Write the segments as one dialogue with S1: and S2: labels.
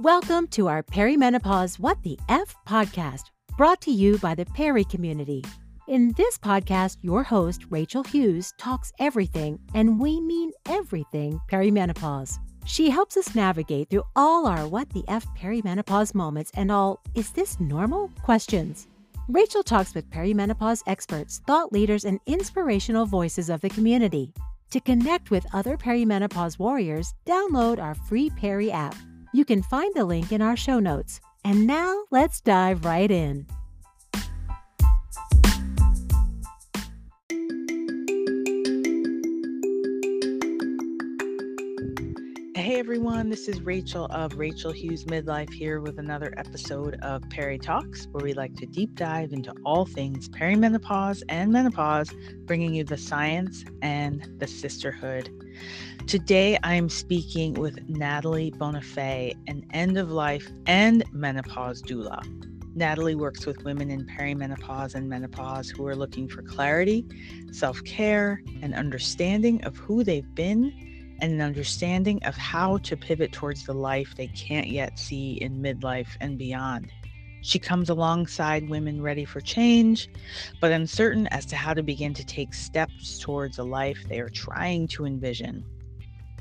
S1: Welcome to our Perimenopause What the F podcast, brought to you by the Peri community. In this podcast, your host, Rachel Hughes, talks everything, and we mean everything, perimenopause. She helps us navigate through all our What the F perimenopause moments and all, is this normal? questions. Rachel talks with perimenopause experts, thought leaders, and inspirational voices of the community. To connect with other perimenopause warriors, download our free Peri app. You can find the link in our show notes. And now let's dive right in.
S2: Hey everyone, this is Rachel of Rachel Hughes Midlife here with another episode of Peri Talks, where we like to deep dive into all things perimenopause and menopause, bringing you the science and the sisterhood. Today I'm speaking with Natalie Bonafé, an end of life and menopause doula. Natalie works with women in perimenopause and menopause who are looking for clarity, self care, and understanding of who they've been and an understanding of how to pivot towards the life they can't yet see in midlife and beyond. She comes alongside women ready for change, but uncertain as to how to begin to take steps towards a life they are trying to envision.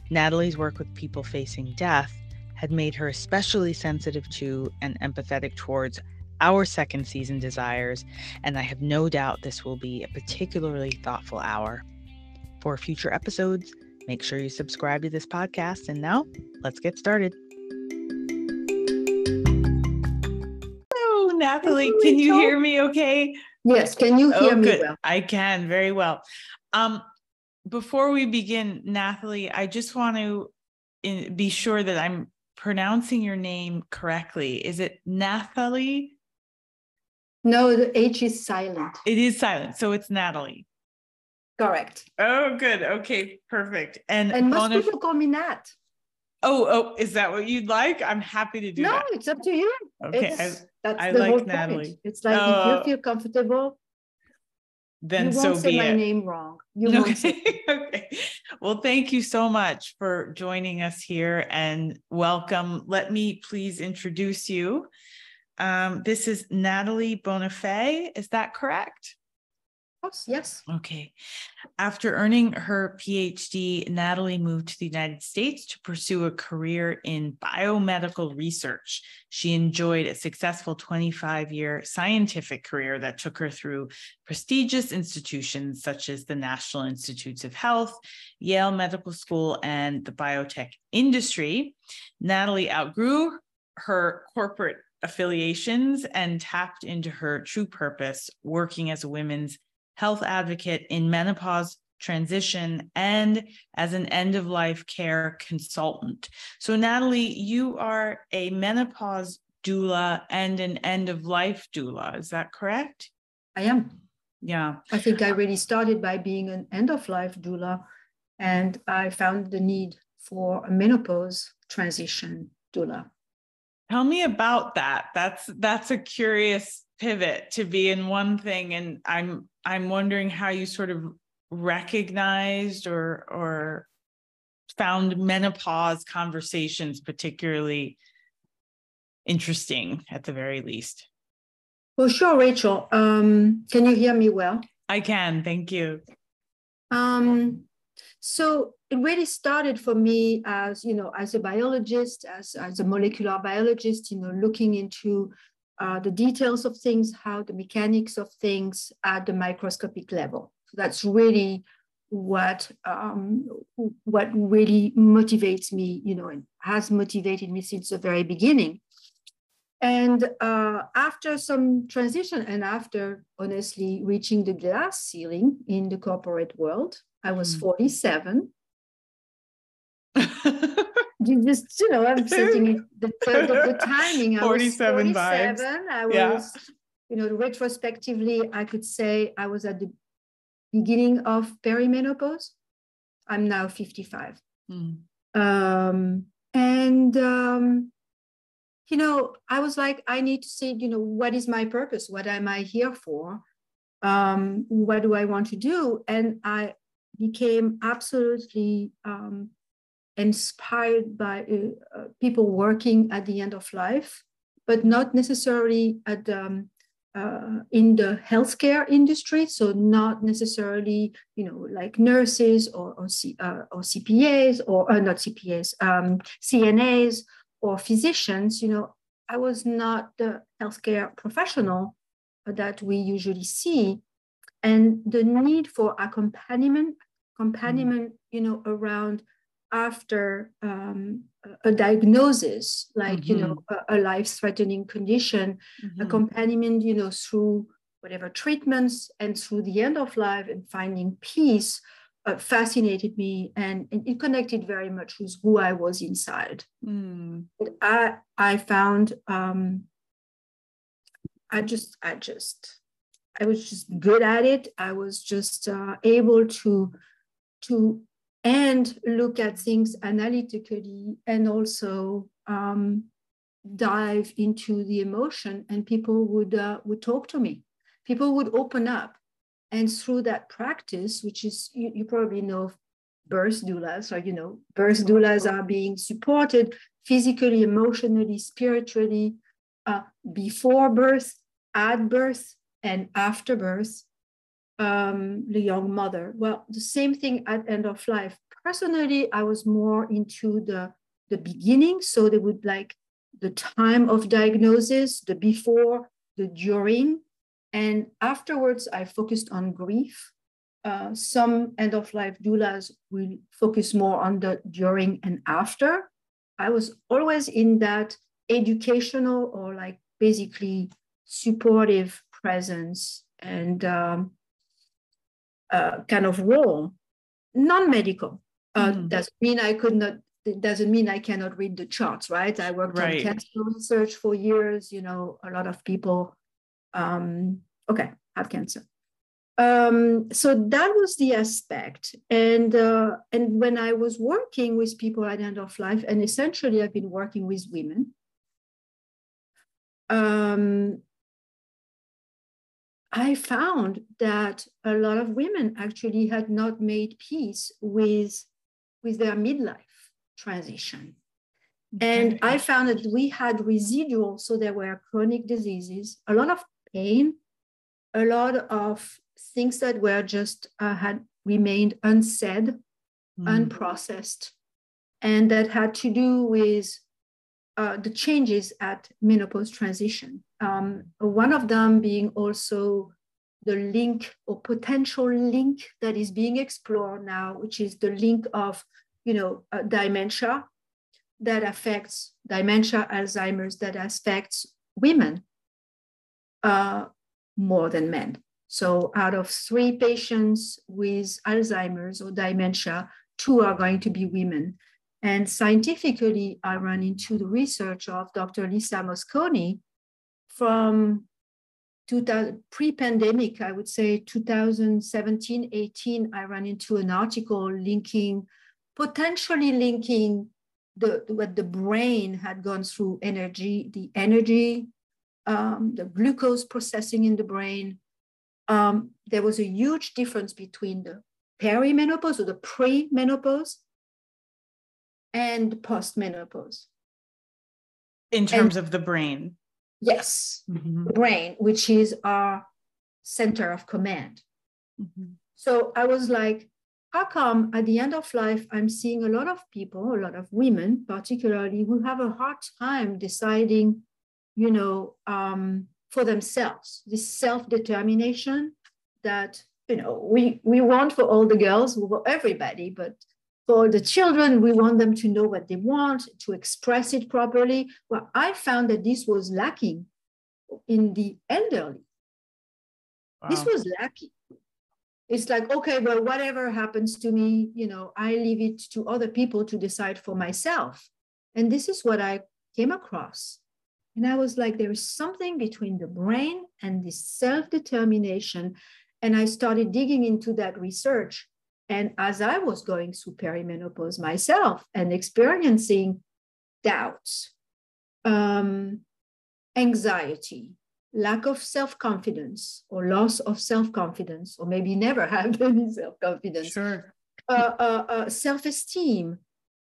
S2: Natalie's work with people facing death had made her especially sensitive to and empathetic towards our second season desires, and I have no doubt this will be a particularly thoughtful hour. For future episodes, Make sure you subscribe to this podcast. And now let's get started. Hello, Natalie. Can you hear me okay?
S3: Yes. Can you hear oh, me
S2: good. well? I can very well. Um, before we begin, Natalie, I just want to in, be sure that I'm pronouncing your name correctly. Is it Nathalie?
S3: No, the H is silent.
S2: It is silent. So it's Natalie.
S3: Correct.
S2: Oh, good. Okay, perfect.
S3: And and most people call me Nat.
S2: Oh, oh, is that what you'd like? I'm happy to do
S3: no,
S2: that.
S3: No, it's up to you.
S2: Okay, it's,
S3: I, that's I the like whole Natalie. Point. It's like if you oh. feel comfortable,
S2: then
S3: you
S2: so
S3: won't say
S2: be
S3: my
S2: it.
S3: name wrong. You
S2: okay. okay. Well, thank you so much for joining us here and welcome. Let me please introduce you. Um, this is Natalie Bonafé. Is that correct?
S3: Yes.
S2: Okay. After earning her PhD, Natalie moved to the United States to pursue a career in biomedical research. She enjoyed a successful 25 year scientific career that took her through prestigious institutions such as the National Institutes of Health, Yale Medical School, and the biotech industry. Natalie outgrew her corporate affiliations and tapped into her true purpose, working as a women's health advocate in menopause transition and as an end of life care consultant. So, Natalie, you are a menopause doula and an end of life doula. Is that correct?
S3: I am.
S2: Yeah.
S3: I think I really started by being an end of life doula, and I found the need for a menopause transition doula.
S2: Tell me about that. That's that's a curious pivot to be in one thing and i'm i'm wondering how you sort of recognized or or found menopause conversations particularly interesting at the very least.
S3: Well sure rachel. Um, can you hear me well?
S2: I can thank you.
S3: Um, so it really started for me as you know as a biologist as, as a molecular biologist you know looking into uh, the details of things, how the mechanics of things at the microscopic level. So that's really what um, what really motivates me, you know, and has motivated me since the very beginning. And uh, after some transition, and after honestly reaching the glass ceiling in the corporate world, I was mm. 47. You just you know i'm setting the, the, the timing.
S2: I 47 was 47
S3: vibes. i was yeah. you know retrospectively i could say i was at the beginning of perimenopause. I'm now 55 mm. um, and um, you know i was like i need to see you know what is my purpose? What am i here for? Um, what do i want to do? And i became absolutely um, inspired by uh, uh, people working at the end of life, but not necessarily at um, uh, in the healthcare industry. So not necessarily, you know, like nurses or or, C, uh, or CPAs or uh, not CPAs, um, CNAs or physicians. You know, I was not the healthcare professional that we usually see, and the need for accompaniment, accompaniment, mm-hmm. you know, around after um, a diagnosis, like mm-hmm. you know, mm-hmm. a, a life-threatening condition, mm-hmm. accompaniment, you know, through whatever treatments and through the end of life and finding peace uh, fascinated me and, and, it connected very much with who I was inside. Mm. I I found um, I just I just I was just good at it. I was just uh, able to to and look at things analytically and also um, dive into the emotion and people would uh, would talk to me. People would open up. And through that practice which is you, you probably know birth doulas or you know birth doulas are being supported physically emotionally spiritually uh, before birth at birth and after birth um, the young mother. Well, the same thing at end of life. Personally, I was more into the, the beginning. So they would like the time of diagnosis, the before, the during. And afterwards, I focused on grief. Uh, some end of life doulas will focus more on the during and after. I was always in that educational or like basically supportive presence and um, uh, kind of role, non-medical. Uh, mm. Doesn't mean I could not. It doesn't mean I cannot read the charts, right? I worked right. on cancer research for years. You know, a lot of people, um, okay, have cancer. Um, so that was the aspect, and uh, and when I was working with people at the end of life, and essentially I've been working with women. Um, I found that a lot of women actually had not made peace with, with their midlife transition. And I found that we had residual, so there were chronic diseases, a lot of pain, a lot of things that were just uh, had remained unsaid, mm. unprocessed, and that had to do with uh, the changes at menopause transition. Um, one of them being also the link or potential link that is being explored now, which is the link of, you know, uh, dementia that affects dementia, Alzheimer's that affects women uh, more than men. So out of three patients with Alzheimer's or dementia, two are going to be women. And scientifically, I run into the research of Dr. Lisa Mosconi from pre-pandemic, I would say 2017, 18, I ran into an article linking, potentially linking the, what the brain had gone through energy, the energy, um, the glucose processing in the brain. Um, there was a huge difference between the perimenopause or the pre-menopause and postmenopause.
S2: In terms and, of the brain.
S3: Yes, mm-hmm. the brain, which is our center of command. Mm-hmm. So I was like, how come at the end of life, I'm seeing a lot of people, a lot of women particularly, who have a hard time deciding, you know, um, for themselves, this self determination that, you know, we, we want for all the girls, for everybody, but for the children, we want them to know what they want, to express it properly. Well, I found that this was lacking in the elderly. Wow. This was lacking. It's like, okay, well, whatever happens to me, you know, I leave it to other people to decide for myself. And this is what I came across. And I was like, there is something between the brain and this self determination. And I started digging into that research and as I was going through perimenopause myself and experiencing doubts, um, anxiety, lack of self confidence, or loss of self confidence, or maybe never have any self confidence,
S2: sure.
S3: uh, uh, uh, self esteem,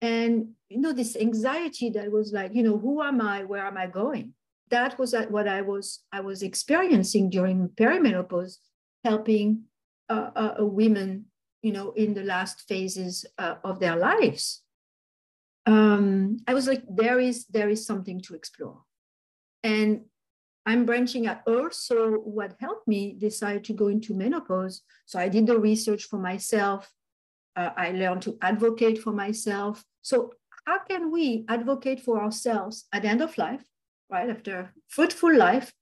S3: and you know this anxiety that was like you know who am i? Where am i going? That was what i was i was experiencing during perimenopause helping uh, uh, women you know in the last phases uh, of their lives. Um, i was like there is there is something to explore. And i'm branching out. Also what helped me decide to go into menopause. So i did the research for myself. Uh, i learned to advocate for myself. So how can we advocate for ourselves at the end of life, right? After fruitful life,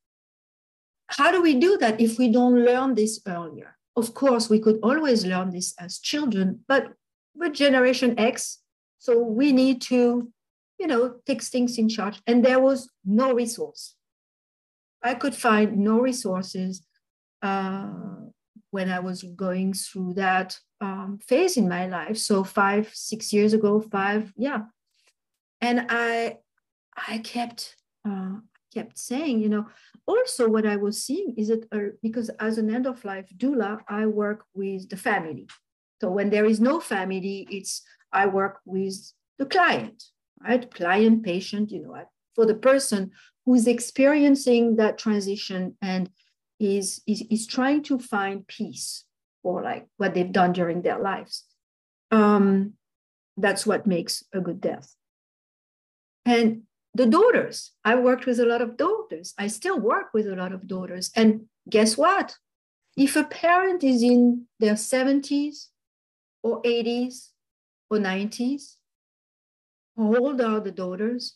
S3: how do we do that if we don't learn this earlier? Of course, we could always learn this as children, but with Generation X, so we need to, you know, take things in charge. And there was no resource. I could find no resources uh, when I was going through that um, phase in my life. So five, six years ago, five, yeah, and i i kept uh, kept saying you know also what i was seeing is that uh, because as an end of life doula i work with the family. So when there is no family it's i work with the client right? Client patient you know for the person who's experiencing that transition and is, is is trying to find peace for like what they've done during their lives. Um that's what makes a good death. And the daughters, I worked with a lot of daughters. I still work with a lot of daughters. And guess what? If a parent is in their 70s or 80s or 90s, how old are the daughters?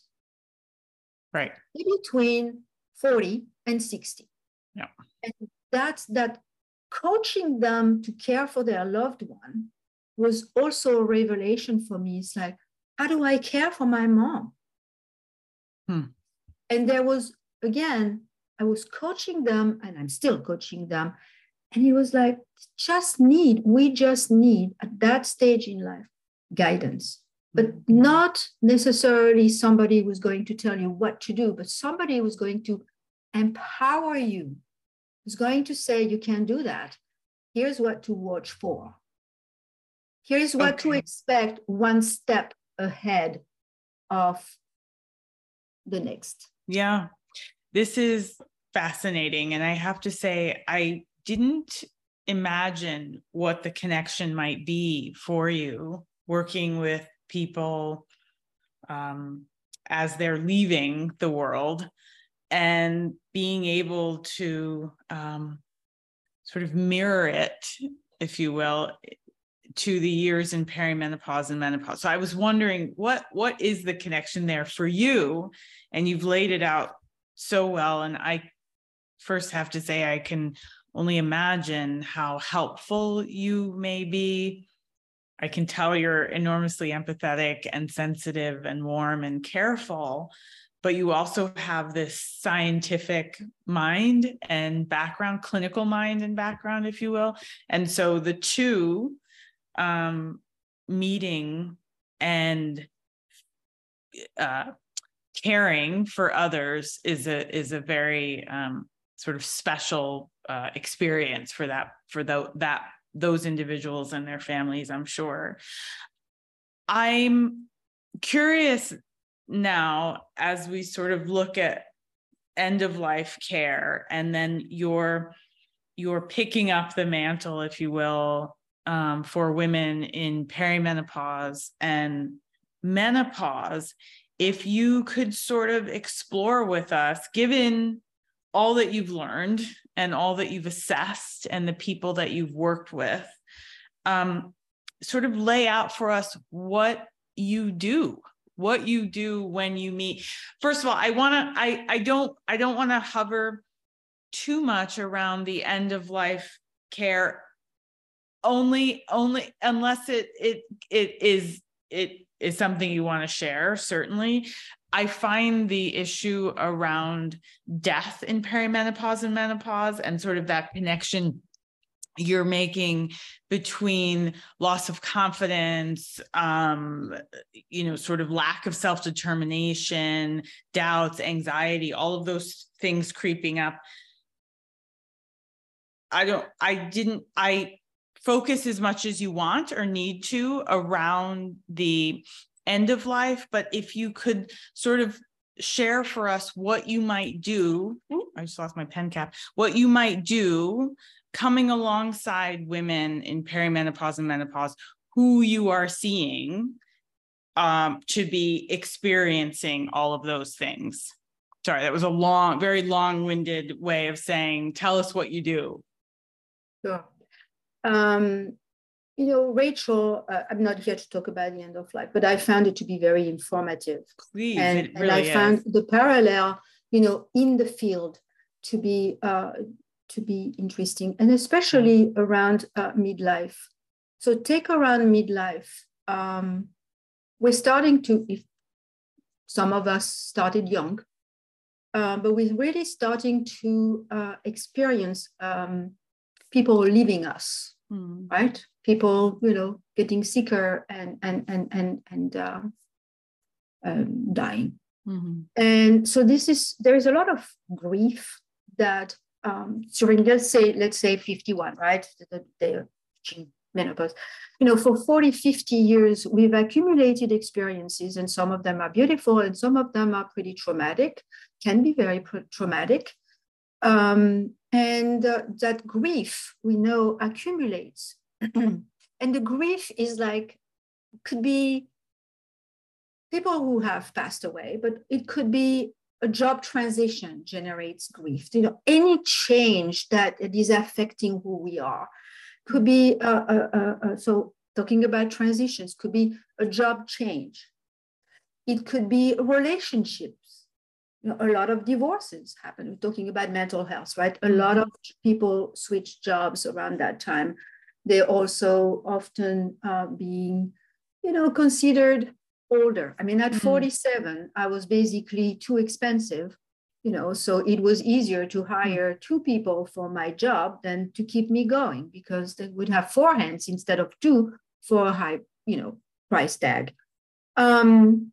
S2: Right.
S3: Between 40 and 60.
S2: Yeah.
S3: And that's that coaching them to care for their loved one was also a revelation for me. It's like, how do I care for my mom? Hmm. And there was, again, I was coaching them and I'm still coaching them. And he was like, just need, we just need at that stage in life guidance, but mm-hmm. not necessarily somebody who's going to tell you what to do, but somebody who's going to empower you, who's going to say, you can do that. Here's what to watch for. Here's what okay. to expect one step ahead of the next.
S2: Yeah, this is fascinating. And I have to say, I didn't imagine what the connection might be for you working with people um, as they're leaving the world and being able to um, sort of mirror it, if you will, to the years in perimenopause and menopause. So I was wondering what what is the connection there for you? And you've laid it out so well. And I first have to say I can only imagine how helpful you may be. I can tell you're enormously empathetic and sensitive and warm and careful, but you also have this scientific mind and background, clinical mind and background, if you will. And so the two um, meeting and uh, caring for others is a is a very um, sort of special uh, experience for that for the, that those individuals and their families i'm sure. I'm curious now as we sort of look at end of life care and then you're you're picking up the mantle if you will um, for women in perimenopause. And menopause if you could sort of explore with us given all that you've learned and all that you've assessed and the people that you've worked with um, sort of lay out for us what you do what you do when you meet. First of all i want to i i don't i don't want to hover too much around the end of life care only only unless it it it is it is something you want to share certainly. I find the issue around death in perimenopause and menopause and sort of that connection you're making between loss of confidence um you know sort of lack of self-determination doubts anxiety all of those things creeping up. I don't i didn't i focus as much as you want or need to around the end of life, but if you could sort of share for us what you might do. I just lost my pen cap. What you might do coming alongside women in perimenopause and menopause who you are seeing um, to be experiencing all of those things. Sorry, that was a long, very long winded way of saying, tell us what you do.
S3: Sure. Um, you know, Rachel, uh, I'm not here to talk about the end of life, but I found it to be very informative.
S2: Please,
S3: and,
S2: really and
S3: I
S2: is.
S3: found the parallel, you know, in the field to be uh, to be interesting, and especially around uh, midlife. So take around midlife. Um, we're starting to, if some of us started young, uh, but we're really starting to uh, experience um, people leaving us, mm. right? People, you know, getting sicker and and and and and uh, um, dying. Mm-hmm. And so this is there is a lot of grief that um, during let's say let's say 51, right? The, the, the menopause. You know, for 40, 50 years, we've accumulated experiences, and some of them are beautiful, and some of them are pretty traumatic, can be very traumatic. Um, and uh, that grief we know accumulates. and the grief is like, could be people who have passed away, but it could be a job transition generates grief. You know, any change that is affecting who we are could be uh, uh, uh, so talking about transitions could be a job change. It could be relationships. You know, a lot of divorces happen. We're talking about mental health, right? A lot of people switch jobs around that time. They're also often uh, being, you know, considered older. I mean, at mm-hmm. 47, I was basically too expensive you know so it was easier to hmm. hire two people for my job than to keep me going because they would have four hands instead of two for a high you know price tag um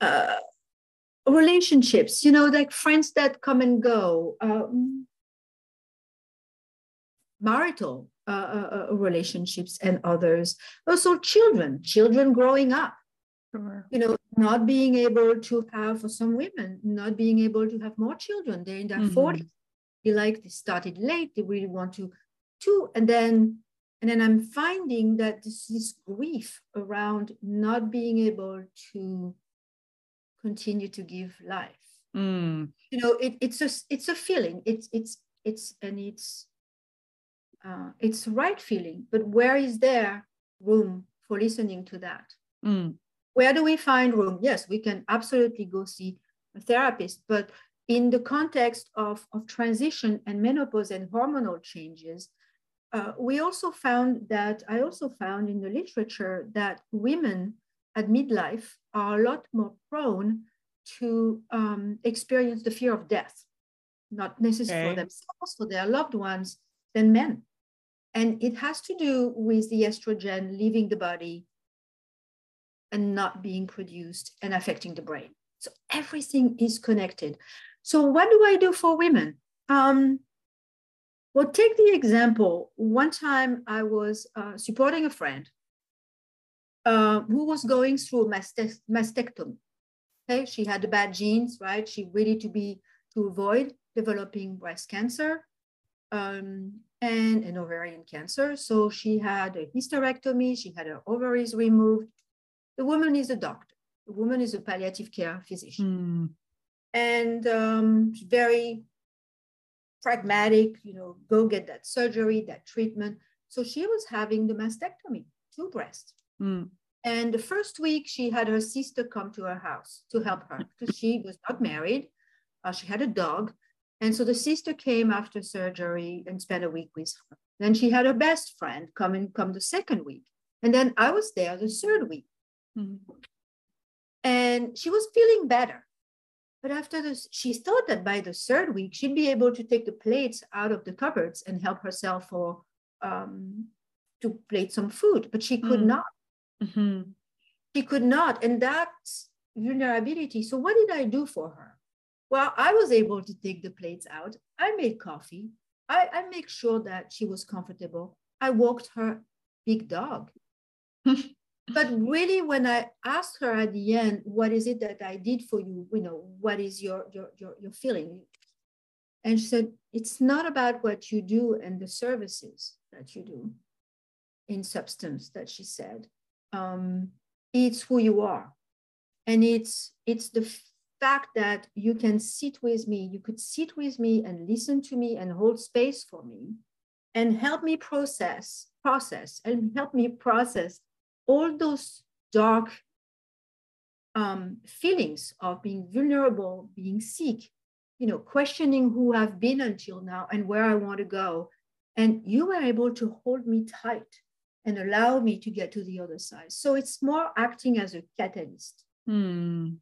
S3: uh, relationships you know like friends that come and go um, marital uh, uh, uh relationships and others also children children growing up Sure. You know, not being able to have, for some women, not being able to have more children. They're in their mm-hmm. 40s. They like, they started late, they really want to, to, and then, and then I'm finding that this, this grief around not being able to continue to give life. Mm. You know, it, it's a, it's a feeling. It's, it's, it's, and it's, uh, it's right feeling, but where is there room for listening to that? Mm where do we find room? Yes, we can absolutely go see a therapist, but in the context of, of transition and menopause and hormonal changes, uh, we also found that, I also found in the literature that women at midlife are a lot more prone to um, experience the fear of death, not necessarily okay. for themselves, for their loved ones, than men. And it has to do with the estrogen leaving the body and not being produced and affecting the brain. So everything is connected. So what do I do for women? Um, well, take the example. One time I was uh, supporting a friend uh, who was going through maste- mastectomy. Okay, she had the bad genes, right? She really to be to avoid developing breast cancer um, and an ovarian cancer. So she had a hysterectomy. She had her ovaries removed. The woman is a doctor. The woman is a palliative care physician. Mm. And um, very pragmatic, you know, go get that surgery, that treatment. So she was having the mastectomy, two breasts. Mm. And the first week, she had her sister come to her house to help her because she was not married. Uh, she had a dog. And so the sister came after surgery and spent a week with her. Then she had her best friend come and come the second week. And then I was there the third week. Mm-hmm. And she was feeling better. But after this, she thought that by the third week, she'd be able to take the plates out of the cupboards and help herself for um, to plate some food, but she could mm. not. Mm-hmm. She could not. And that's vulnerability. So, what did I do for her? Well, I was able to take the plates out. I made coffee. I, I make sure that she was comfortable. I walked her big dog. but really when i asked her at the end what is it that i did for you you know what is your your your, your feeling and she said it's not about what you do and the services that you do in substance that she said um, it's who you are and it's it's the fact that you can sit with me you could sit with me and listen to me and hold space for me and help me process process and help me process all those dark um, feelings of being vulnerable, being sick, you know, questioning who I've been until now and where I want to go. And you were able to hold me tight and allow me to get to the other side. So it's more acting as a catalyst.
S2: Hmm.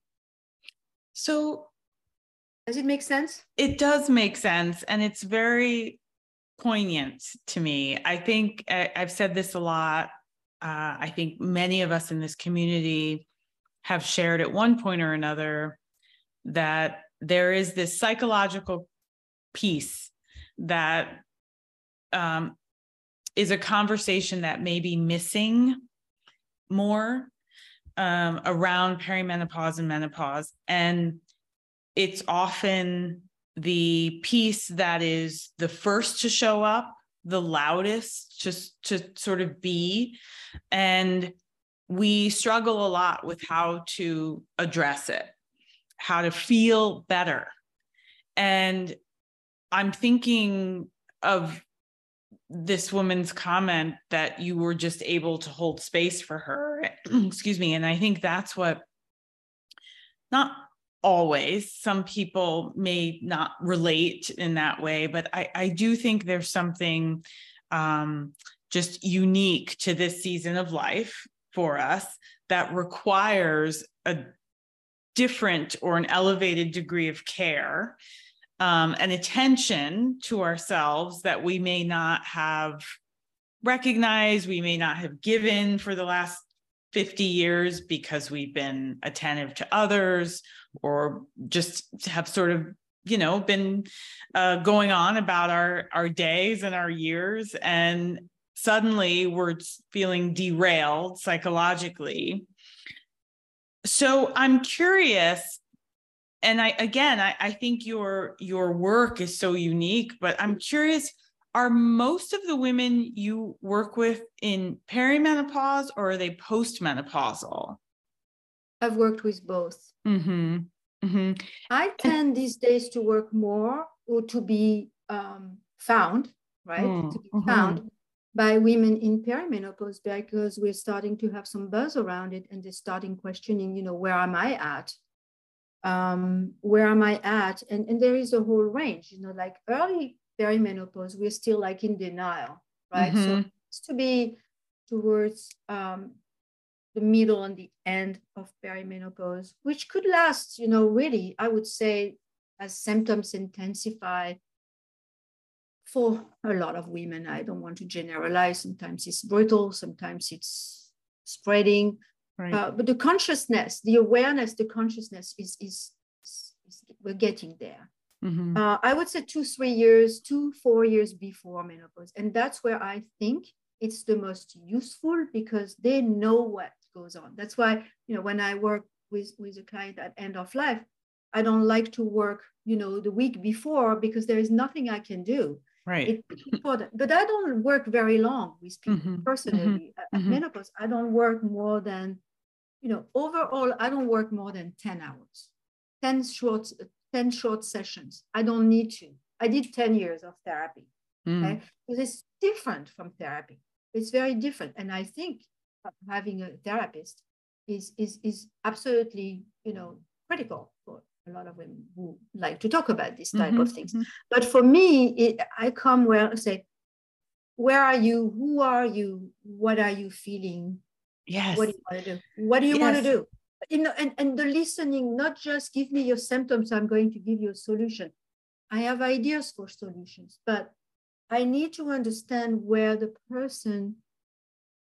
S2: So
S3: does it make sense?
S2: It does make sense. And it's very poignant to me. I think I, have said this a lot uh, I think many of us in this community have shared at one point or another that there is this psychological piece that um, is a conversation that may be missing more um, around perimenopause and menopause. And it's often the piece that is the first to show up the loudest just to sort of be and we struggle a lot with how to address it how to feel better and i'm thinking of this woman's comment that you were just able to hold space for her excuse me and i think that's what not always. Some people may not relate in that way, but I, I do think there's something um, just unique to this season of life for us that requires a different or an elevated degree of care um, and attention to ourselves that we may not have recognized, we may not have given for the last 50 years because we've been attentive to others or just have sort of you know been uh, going on about our our days and our years. And suddenly we're feeling derailed psychologically. So i'm curious and i again I, I think your your work is so unique but i'm curious are most of the women you work with in perimenopause or are they postmenopausal
S3: I've worked with both.
S2: Mm-hmm. Mm-hmm.
S3: I tend these days to work more or to be um, found, right? Mm, to be mm-hmm. found by women in perimenopause because we're starting to have some buzz around it and they're starting questioning, you know, where am I at? Um, where am I at? And, and there is a whole range, you know, like early perimenopause, we're still like in denial, right? Mm-hmm. So it's to be towards um, the middle and the end of perimenopause, which could last, you know, really, I would say, as symptoms intensify for a lot of women. I don't want to generalize. Sometimes it's brutal, sometimes it's spreading. Right. Uh, but the consciousness, the awareness, the consciousness is, is, is, is we're getting there. Mm-hmm. Uh, I would say two, three years, two, four years before menopause. And that's where I think it's the most useful because they know what goes on. That's why, you know, when I work with, with a client at end of life, I don't like to work, you know, the week before because there is nothing I can do.
S2: Right.
S3: It's important. But I don't work very long with people mm-hmm. personally. Mm-hmm. At mm-hmm. menopause, I don't work more than, you know, overall, I don't work more than 10 hours, 10 short, 10 short sessions. I don't need to. I did 10 years of therapy. Mm. Okay. Because it's different from therapy. It's very different. And I think having a therapist is is is absolutely you know critical for a lot of women who like to talk about this type mm-hmm, of things. Mm-hmm. But for me, it, I come where I say, where are you? Who are you? What are you feeling?
S2: Yes.
S3: What do you want to do? What do you yes. want to do? You know, and, and the listening, not just give me your symptoms, I'm going to give you a solution. I have ideas for solutions, but I need to understand where the person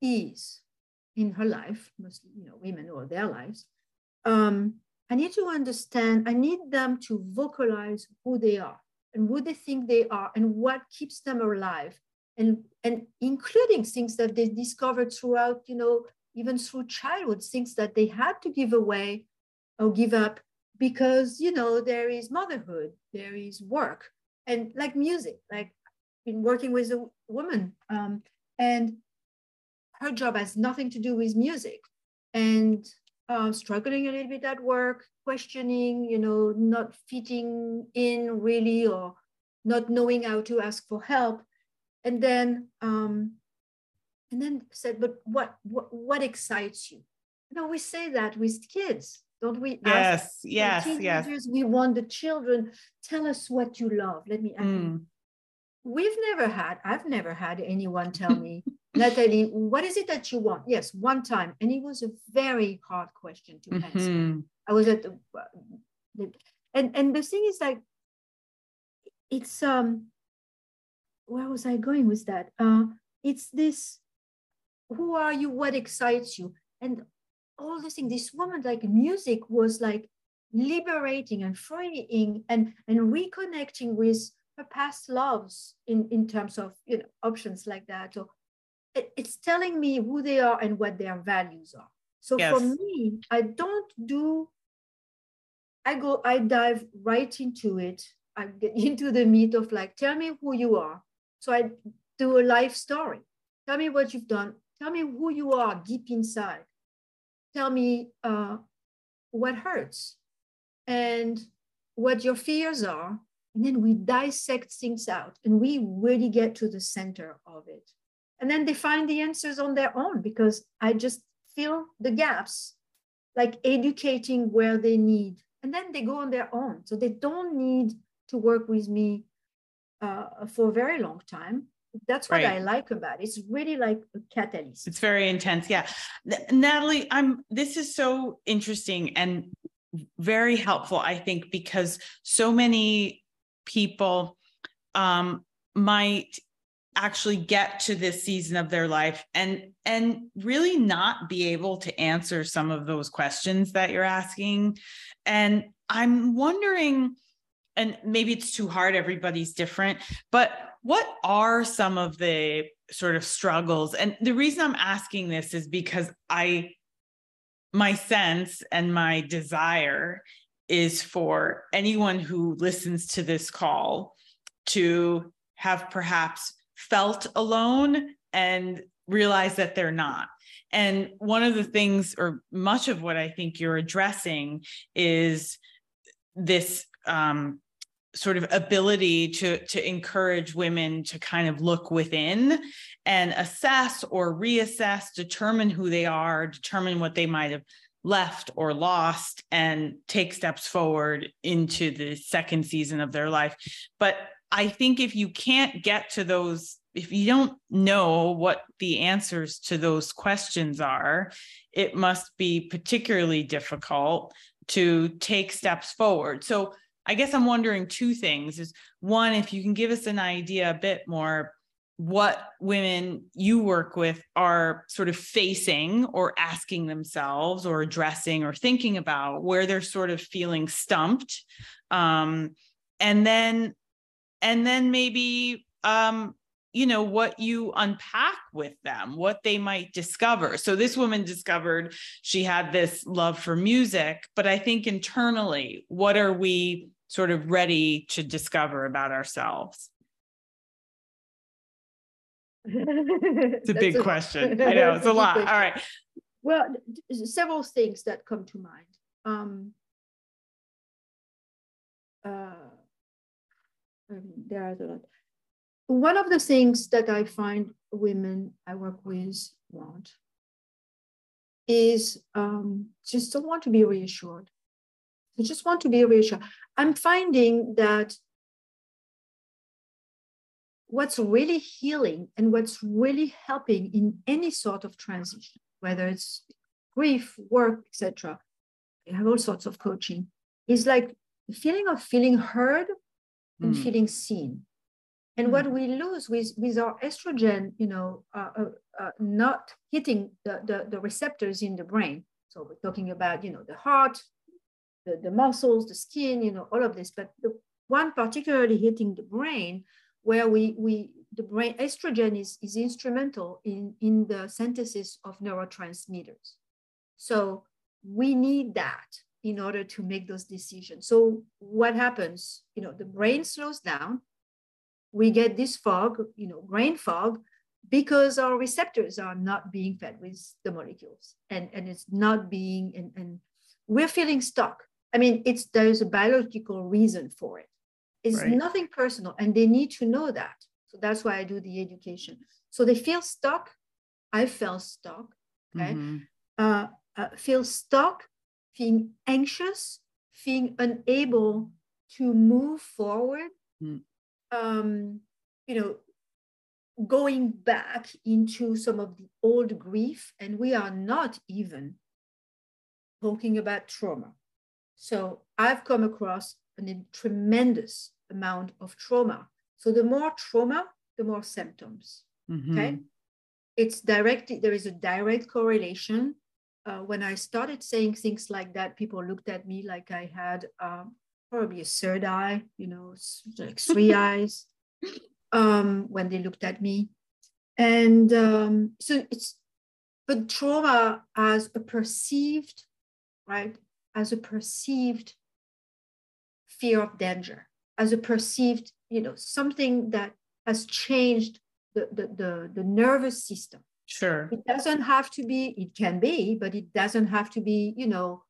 S3: is in her life, mostly you know women or their lives, um, I need to understand. I need them to vocalize who they are and who they think they are and what keeps them alive, and and including things that they discovered throughout you know even through childhood, things that they had to give away or give up because, you know, there is motherhood, there is work, and like music, like been working with a woman um, and her job has nothing to do with music and uh, struggling a little bit at work, questioning, you know, not fitting in really or not knowing how to ask for help. And then, um, and then said, but what, what, what excites you? You know, we say that with kids, don't we?
S2: Yes, yes,
S3: yes. We want the children, tell us what you love. Let me, mm. we've never had, I've never had anyone tell me, Natalie, what is it that you want? Yes, one time. And it was a very hard question to mm-hmm. answer. I was at the, and, and the thing is like, it's, um, where was I going with that? Uh, it's this, who are you? What excites you? And all this thing, this woman, like music was like liberating and freeing and, and reconnecting with her past loves in, in terms of you know options like that or it, it's telling me who they are and what their values are. So yes. for me, I don't do, I go, I dive right into it. I get into the meat of like, tell me who you are. So I do a life story. Tell me what you've done. Tell me who you are deep inside. Tell me uh, what hurts and what your fears are. And then we dissect things out and we really get to the center of it and then they find the answers on their own because i just fill the gaps like educating where they need. And then they go on their own. So they don't need to work with me uh, for a very long time. That's what right. i like about it. It's really like a catalyst.
S2: It's very intense. Yeah. Natalie i'm this is so interesting and very helpful i think because so many people um, might actually get to this season of their life and and really not be able to answer some of those questions that you're asking. And i'm wondering and maybe it's too hard everybody's different but what are some of the sort of struggles? And the reason i'm asking this is because i my sense and my desire is for anyone who listens to this call to have perhaps felt alone and realize that they're not. And one of the things, or much of what I think you're addressing, is this um, sort of ability to to encourage women to kind of look within and assess or reassess, determine who they are, determine what they might have left or lost, and take steps forward into the second season of their life. But I think if you can't get to those, if you don't know what the answers to those questions are, it must be particularly difficult to take steps forward. So I guess I'm wondering two things is one, if you can give us an idea a bit more what women you work with are sort of facing or asking themselves or addressing or thinking about where they're sort of feeling stumped um, and then and then maybe um you know what you unpack with them what they might discover. So this woman discovered she had this love for music but i think internally what are we sort of ready to discover about ourselves? It's a big a, question. I know it's a lot. all right.
S3: Well several things that come to mind. Um, uh, there are a lot. One of the things that I find women I work with want is um, just don't want to be reassured. They just want to be reassured. I'm finding that what's really healing and what's really helping in any sort of transition, whether it's grief, work, etc., I have all sorts of coaching, is like the feeling of feeling heard and mm. feeling seen. And mm. what we lose with, with our estrogen, you know, uh, uh, uh, not hitting the, the, the, receptors in the brain. So we're talking about, you know, the heart, the, the muscles, the skin, you know, all of this. But the one particularly hitting the brain, where we, we the brain estrogen is, is instrumental in, in the synthesis of neurotransmitters. So we need that in order to make those decisions. So what happens? You know, the brain slows down. We get this fog, you know, brain fog, because our receptors are not being fed with the molecules and, and it's not being and, and we're feeling stuck. I mean, it's there's a biological reason for it. It's right. nothing personal, and they need to know that. So that's why I do the education. So they feel stuck. I felt stuck. Okay. Mm-hmm. Uh, uh, feel stuck, feeling anxious, feeling unable to move forward. Mm. Um, you know, going back into some of the old grief, and we are not even talking about trauma. So I've come across a tremendous amount of trauma. So the more trauma, the more symptoms. Mm-hmm. Okay. It's directly, there is a direct correlation. Uh, when I started saying things like that, people looked at me like I had um, probably a third eye, you know, like three eyes um, when they looked at me. And um, so it's, but trauma as a perceived, right, as a perceived fear of danger, as a perceived, you know, something that has changed the, the, the, the nervous system.
S2: Sure.
S3: It doesn't have to be, it can be, but it doesn't have to be, you know,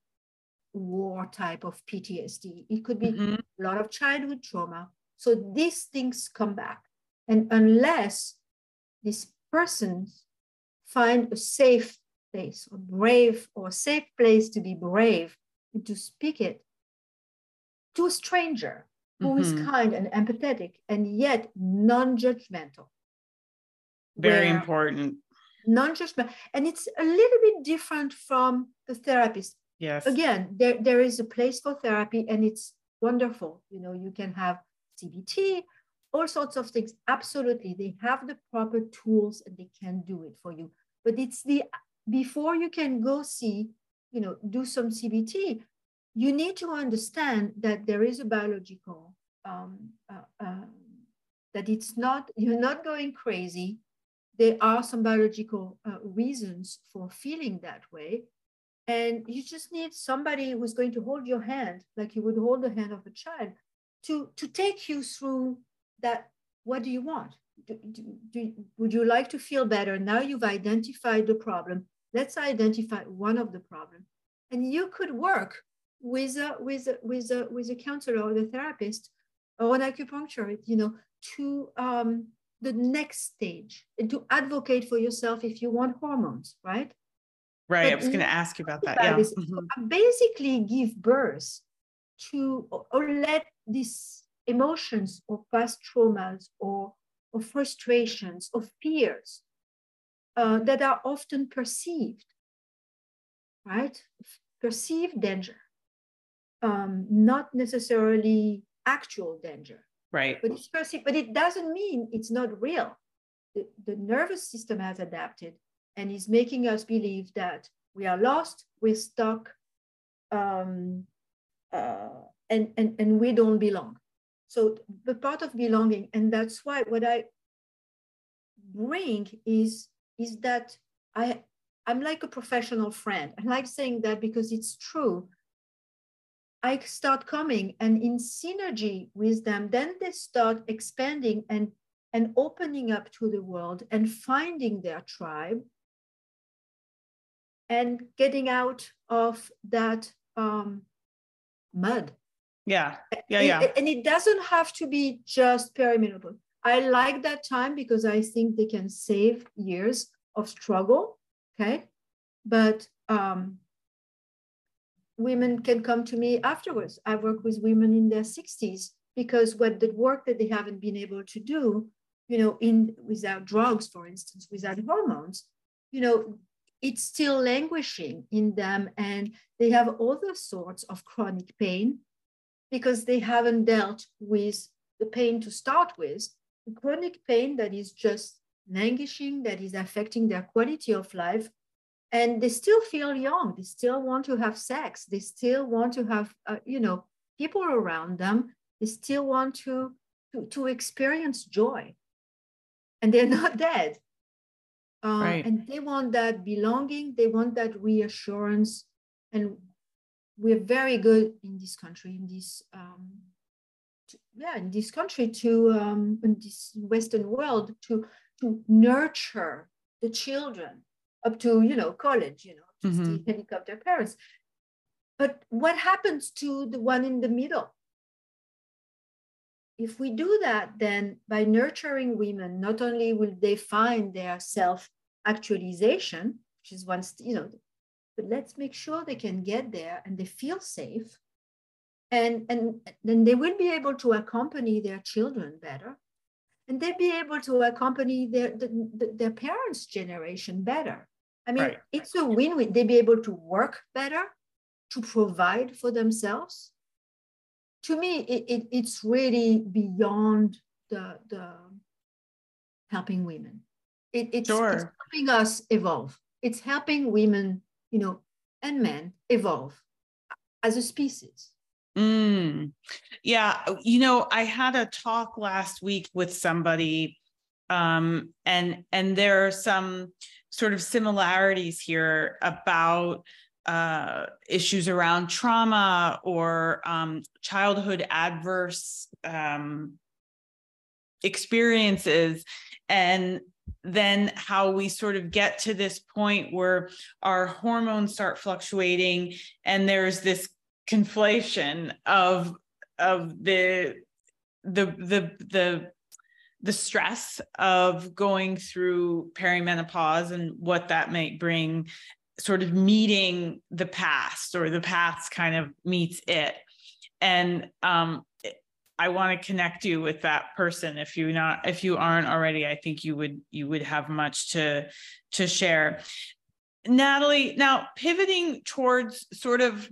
S3: war type of PTSD. It could be mm-hmm. a lot of childhood trauma. So these things come back. And unless these persons find a safe place or brave or safe place to be brave and to speak it to a stranger who mm-hmm. is kind and empathetic and yet non-judgmental.
S2: Very important.
S3: Non-judgmental. And it's a little bit different from the therapist.
S2: Yes.
S3: Again, there, there is a place for therapy and it's wonderful. You know, you can have CBT, all sorts of things. Absolutely. They have the proper tools and they can do it for you. But it's the before you can go see, you know, do some CBT, you need to understand that there is a biological, um, uh, uh, that it's not, you're not going crazy. There are some biological uh, reasons for feeling that way. And you just need somebody who's going to hold your hand, like you would hold the hand of a child, to, to take you through that. What do you want? Do, do, do, would you like to feel better? Now you've identified the problem. Let's identify one of the problem. And you could work with a, with a, with a, with a counselor or the therapist or an acupuncturist, you know, to um, the next stage and to advocate for yourself if you want hormones, right?
S2: Right. But I was going to ask you about that. Yeah.
S3: Mm-hmm. Basically, give birth to or, or let these emotions or past traumas or, or frustrations or fears uh, that are often perceived, right? Perceived danger um, not necessarily actual danger.
S2: Right.
S3: But it's perceived, but it doesn't mean it's not real. The, the nervous system has adapted and is making us believe that we are lost, we're stuck, um, uh, and, and, and we don't belong. So the part of belonging, and that's why what I bring is, is that I, I'm like a professional friend. I like saying that because it's true. I start coming and in synergy with them, then they start expanding and, and opening up to the world and finding their tribe and getting out of that um, mud.
S2: Yeah, yeah, yeah.
S3: And, and it doesn't have to be just perimenopause. I like that time because I think they can save years of struggle. Okay. But um, women can come to me afterwards. I work with women in their 60s because what the work that they haven't been able to do, you know, in without drugs, for instance, without hormones, you know, it's still languishing in them and they have other sorts of chronic pain because they haven't dealt with the pain to start with. The chronic pain that is just languishing, that is affecting their quality of life and they still feel young they still want to have sex they still want to have uh, you know people around them they still want to, to to experience joy and they're not dead.
S2: Uh, right.
S3: And they want that belonging, they want that reassurance. And we're very good in this country, in this, um, to, yeah, in this country, to um, in this Western world, to to nurture the children up to you know college, you know, just mm-hmm. the helicopter parents. But what happens to the one in the middle? if we do that, then by nurturing women, not only will they find their self actualization, which is once, you know, but let's make sure they can get there and they feel safe. And, and then they will be able to accompany their children better. And they'll be able to accompany their, the, their parents' generation better. I mean, right. it's a win win. They'll be able to work better, to provide for themselves, to me, it, it, it's really beyond the, the helping women. It, it's, sure. it's helping us evolve. It's helping women, you know, and men evolve as a species.
S2: Mm. Yeah, you know, I had a talk last week with somebody, um, and and there are some sort of similarities here about uh, issues around trauma or um, childhood adverse um, experiences. And then how we sort of get to this point where our hormones start fluctuating and there's this conflation of of the the the the the stress of going through perimenopause and what that might bring sort of meeting the past or the past kind of meets it. And um, i want to connect you with that person. If you not if you aren't already i think you would you would have much to to share. Natalie now pivoting towards sort of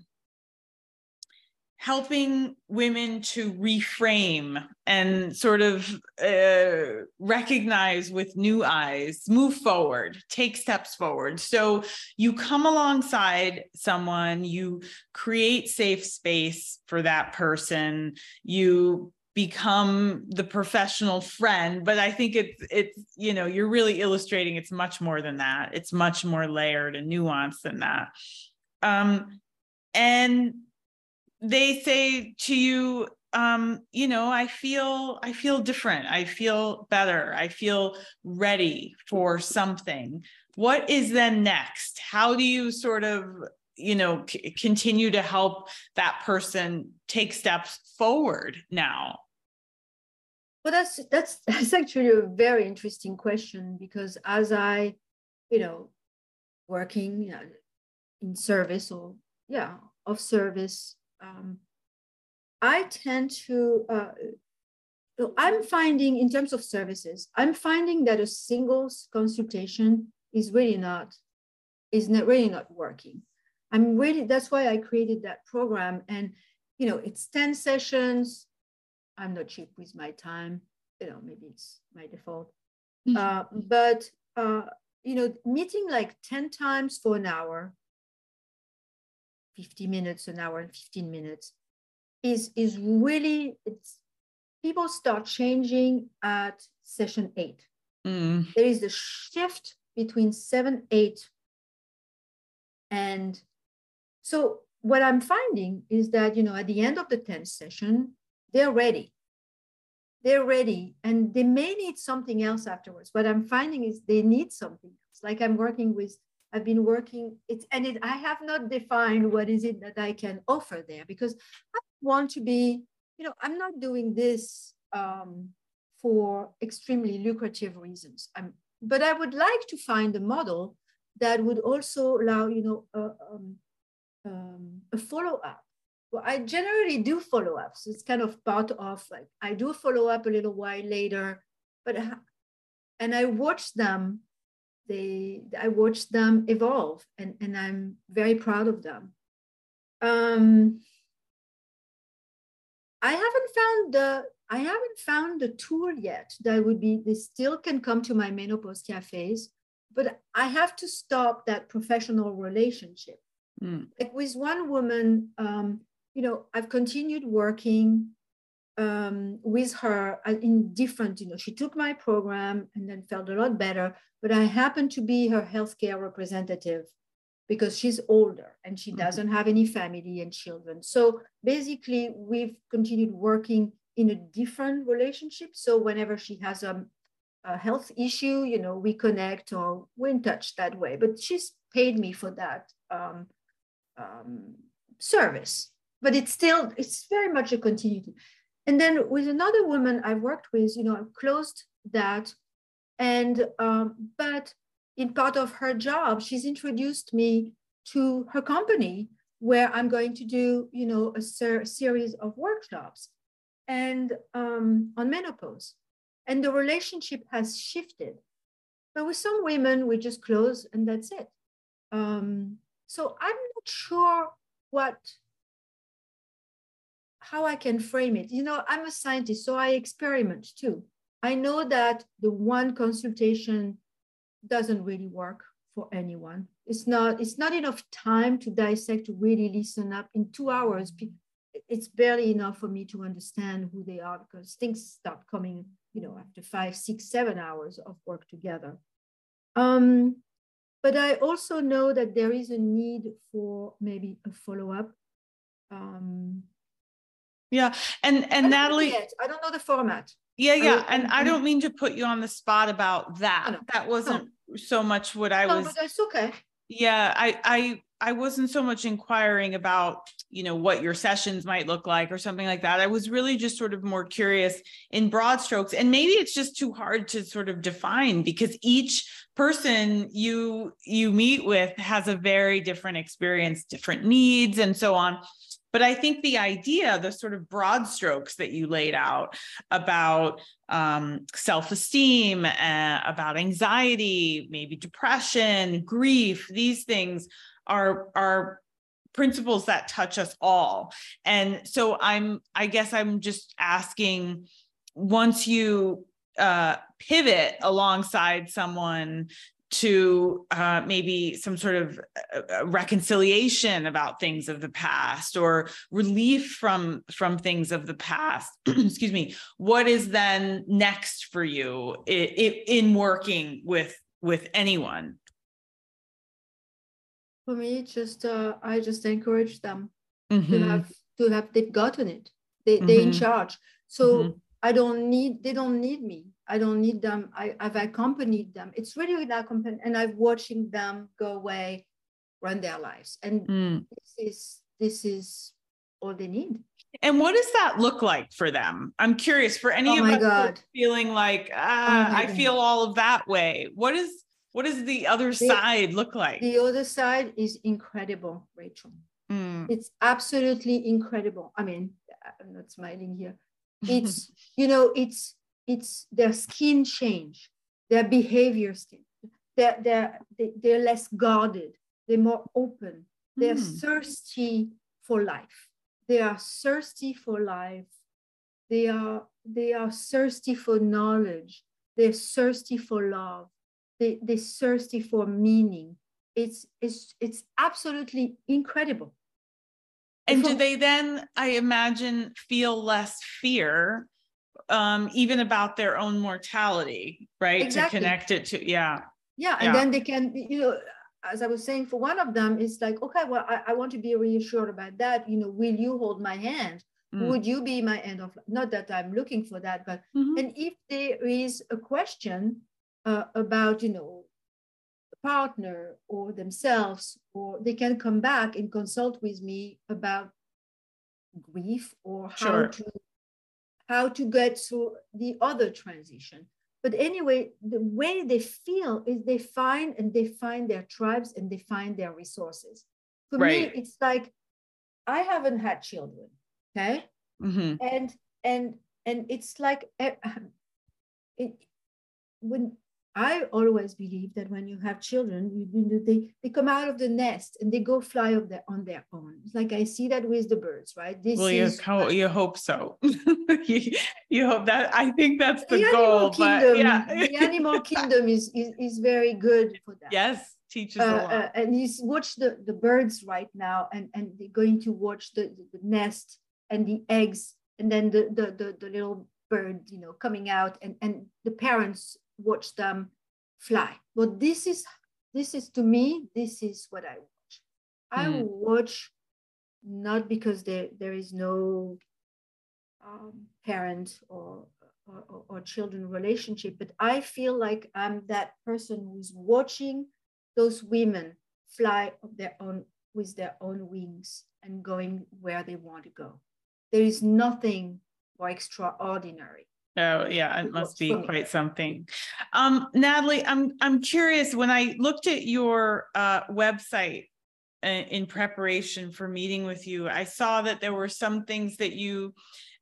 S2: helping women to reframe and sort of uh, recognize with new eyes, move forward, take steps forward. So you come alongside someone, you create safe space for that person, you become the professional friend but i think it's it's you know you're really illustrating it's much more than that it's much more layered and nuanced than that um and they say to you um, you know i feel i feel different. I feel better. I feel ready for something. What is then next? How do you sort of you know c- continue to help that person take steps forward now?
S3: Well that's that's that's actually a very interesting question because as i you know working in service or yeah of service um, I tend to, uh, I'm finding in terms of services, I'm finding that a single consultation is really not, is not really not working. I'm really, that's why I created that program. And, you know, it's 10 sessions. I'm not cheap with my time. You know, maybe it's my default. Mm-hmm. Uh, but, uh, you know, meeting like 10 times for an hour 50 minutes, an hour and 15 minutes, is, is really, it's people start changing at session eight. Mm. There is a shift between seven, eight. And so what I'm finding is that, you know, at the end of the 10th session, they're ready. They're ready and they may need something else afterwards. What I'm finding is they need something else. Like I'm working with I've been working it and it, I have not defined what is it that I can offer there because I want to be, you know, I'm not doing this um, for extremely lucrative reasons. I'm, but I would like to find a model that would also allow, you know, a, um, um, a follow up. Well, I generally do follow ups. It's kind of part of like I do follow up a little while later, but and I watch them they I watched them evolve and, and I'm very proud of them. Um, I haven't found the I haven't found the tool yet that would be they still can come to my menopause cafes, but I have to stop that professional relationship. Mm. Like with one woman, um, you know, I've continued working um, with her uh, in different, you know, she took my program and then felt a lot better, but I happened to be her healthcare representative because she's older and she mm-hmm. doesn't have any family and children. So basically, we've continued working in a different relationship. So whenever she has a, a health issue, you know, we connect or we're in touch that way. But she's paid me for that um, um, service. But it's still, it's very much a continuity. And then with another woman I've worked with, you know, I've closed that. And, um, but in part of her job, she's introduced me to her company where I'm going to do, you know, a ser- series of workshops and um, on menopause. And the relationship has shifted. But with some women, we just close and that's it. Um, so I'm not sure what how I can frame it. You know, I'm a scientist, so I experiment too. I know that the one consultation doesn't really work for anyone. It's not, it's not enough time to dissect, to really listen up. In two hours, it's barely enough for me to understand who they are because things start coming, you know, after five, six, seven hours of work together. Um, but I also know that there is a need for maybe a follow-up. Um,
S2: yeah, and and Natalie,
S3: I don't know the format.
S2: Yeah, yeah, I, and I, I don't mean to put you on the spot about that. No, that wasn't no. so much what I no, was.
S3: That's okay.
S2: Yeah, I I I wasn't so much inquiring about you know what your sessions might look like or something like that. I was really just sort of more curious in broad strokes, and maybe it's just too hard to sort of define because each person you you meet with has a very different experience, different needs, and so on. But I think the idea, the sort of broad strokes that you laid out about um, self esteem, uh, about anxiety, maybe depression, grief, these things are, are principles that touch us all. And so I'm, I guess I'm just asking once you uh, pivot alongside someone to uh, maybe some sort of uh, reconciliation about things of the past or relief from from things of the past excuse me what is then next for you in, in working with with anyone
S3: for me just uh, i just encourage them mm-hmm. to have to have they've gotten it they, mm-hmm. they're in charge so mm-hmm. i don't need they don't need me I don't need them. I, have accompanied them. It's really that company, and I'm watching them go away, run their lives, and mm. this is this is all they need.
S2: And what does that look like for them? I'm curious for any
S3: oh
S2: of
S3: us
S2: feeling like ah, oh I God. feel all of that way. What is what does the other the, side look like?
S3: The other side is incredible, Rachel. Mm. It's absolutely incredible. I mean, I'm not smiling here. It's you know, it's it's their skin change, their behavior change. They're, they're, they're less guarded, they're more open, they're mm. thirsty for life. They are thirsty for life. They are, they are thirsty for knowledge. They're thirsty for love. They, they're thirsty for meaning. It's, it's, it's absolutely incredible.
S2: And do they then, I imagine, feel less fear um, even about their own mortality, right? Exactly. To connect it to, yeah.
S3: Yeah. And yeah. then they can, you know, as I was saying, for one of them, it's like, okay, well, I, I want to be reassured about that. You know, will you hold my hand? Mm. Would you be my end of not that I'm looking for that, but mm-hmm. and if there is a question uh, about, you know, partner or themselves, or they can come back and consult with me about grief or how sure. to how to get through the other transition. But anyway, the way they feel is they find and they find their tribes and they find their resources. For right. me, it's like I haven't had children, okay, mm-hmm. and and and it's like eh, it, when I always believe that when you have children, you, you, they, they come out of the nest and they go fly up there on their own. It's like I see that with the birds, right?
S2: This well, is, you, you hope so. you, you, hope that. I think that's the, the goal.
S3: Kingdom,
S2: but yeah.
S3: the animal kingdom is, is, is very good for that.
S2: Yes, teaches uh, a lot. Uh,
S3: and you watch the, the birds right now, and, and they're going to watch the, the nest and the eggs and then the the the, the little bird you know coming out and and the parents watch them fly. But this is this is to me this is what i watch. I mm. watch not because there there is no um, parent or, or, or children relationship but i feel like i'm that person who's watching those women fly of their own with their own wings and going where they want to go. There is nothing more extraordinary
S2: Oh yeah, it must be quite something. Um, Natalie, I'm I'm curious. When I looked at your uh, website uh, in preparation for meeting with you, I saw that there were some things that you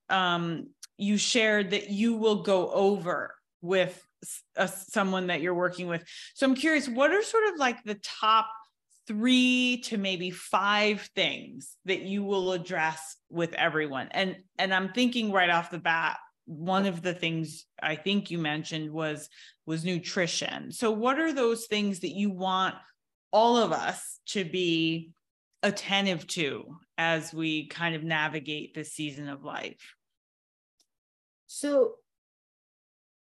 S2: um, you shared that you will go over with a, someone that you're working with. So I'm curious, what are sort of like the top three to maybe five things that you will address with everyone? And and I'm thinking right off the bat one of the things I think you mentioned was was nutrition. So what are those things that you want all of us to be attentive to as we kind of navigate this season of life?
S3: So